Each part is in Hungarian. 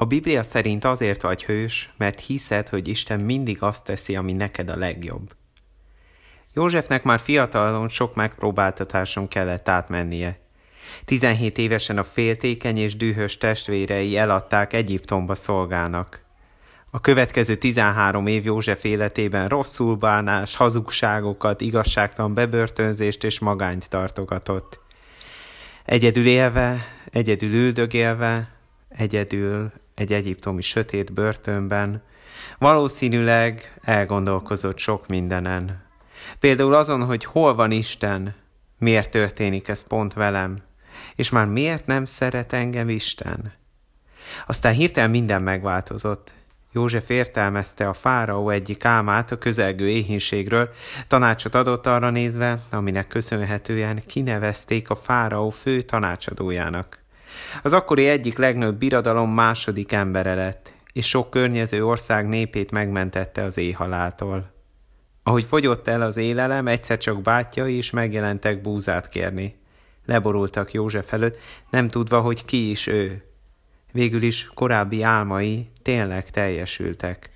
A Biblia szerint azért vagy hős, mert hiszed, hogy Isten mindig azt teszi, ami neked a legjobb. Józsefnek már fiatalon sok megpróbáltatáson kellett átmennie. 17 évesen a féltékeny és dühös testvérei eladták Egyiptomba szolgának. A következő 13 év József életében rosszul bánás, hazugságokat, igazságtalan bebörtönzést és magányt tartogatott. Egyedül élve, egyedül üldögélve, egyedül egy egyiptomi sötét börtönben, valószínűleg elgondolkozott sok mindenen. Például azon, hogy hol van Isten, miért történik ez pont velem, és már miért nem szeret engem Isten. Aztán hirtelen minden megváltozott. József értelmezte a fáraó egyik álmát a közelgő éhínségről, tanácsot adott arra nézve, aminek köszönhetően kinevezték a fáraó fő tanácsadójának. Az akkori egyik legnagyobb birodalom második embere lett, és sok környező ország népét megmentette az éjhaláltól. Ahogy fogyott el az élelem, egyszer csak bátyjai is megjelentek búzát kérni. Leborultak József előtt, nem tudva, hogy ki is ő. Végül is korábbi álmai tényleg teljesültek.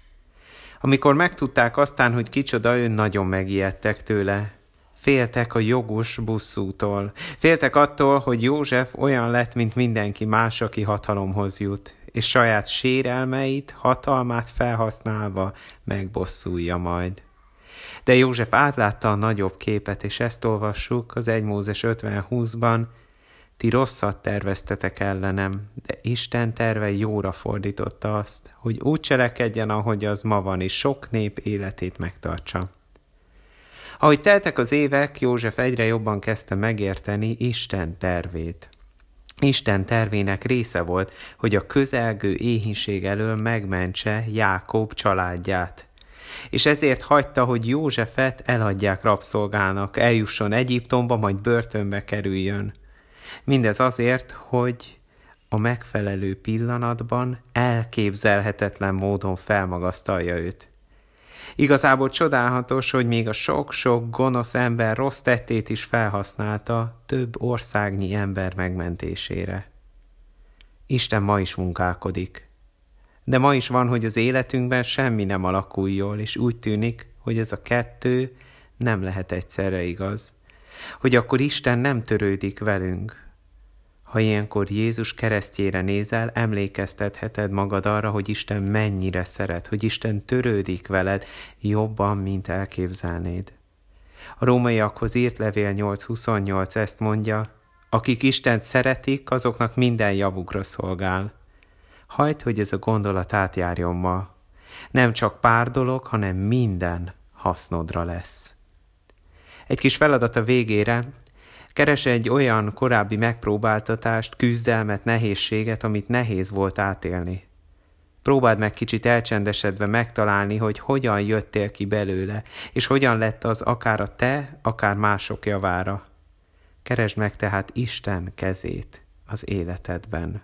Amikor megtudták aztán, hogy kicsoda ő, nagyon megijedtek tőle. Féltek a jogos buszútól. Féltek attól, hogy József olyan lett, mint mindenki más, aki hatalomhoz jut, és saját sérelmeit, hatalmát felhasználva megbosszulja majd. De József átlátta a nagyobb képet, és ezt olvassuk az 1 Mózes 50-20-ban, ti rosszat terveztetek ellenem, de Isten terve jóra fordította azt, hogy úgy cselekedjen, ahogy az ma van, és sok nép életét megtartsa. Ahogy teltek az évek, József egyre jobban kezdte megérteni Isten tervét. Isten tervének része volt, hogy a közelgő éhínség elől megmentse Jákob családját. És ezért hagyta, hogy Józsefet eladják rabszolgának, eljusson Egyiptomba, majd börtönbe kerüljön. Mindez azért, hogy a megfelelő pillanatban elképzelhetetlen módon felmagasztalja őt. Igazából csodálhatos, hogy még a sok-sok gonosz ember rossz tettét is felhasználta több országnyi ember megmentésére. Isten ma is munkálkodik. De ma is van, hogy az életünkben semmi nem alakul jól, és úgy tűnik, hogy ez a kettő nem lehet egyszerre igaz. Hogy akkor Isten nem törődik velünk, ha ilyenkor Jézus keresztjére nézel, emlékeztetheted magad arra, hogy Isten mennyire szeret, hogy Isten törődik veled jobban, mint elképzelnéd. A rómaiakhoz írt levél 8.28 ezt mondja, akik Istent szeretik, azoknak minden javukra szolgál. Hajt, hogy ez a gondolat átjárjon ma. Nem csak pár dolog, hanem minden hasznodra lesz. Egy kis feladat a végére, Keres egy olyan korábbi megpróbáltatást, küzdelmet, nehézséget, amit nehéz volt átélni. Próbáld meg kicsit elcsendesedve megtalálni, hogy hogyan jöttél ki belőle, és hogyan lett az akár a te, akár mások javára. Keresd meg tehát Isten kezét az életedben.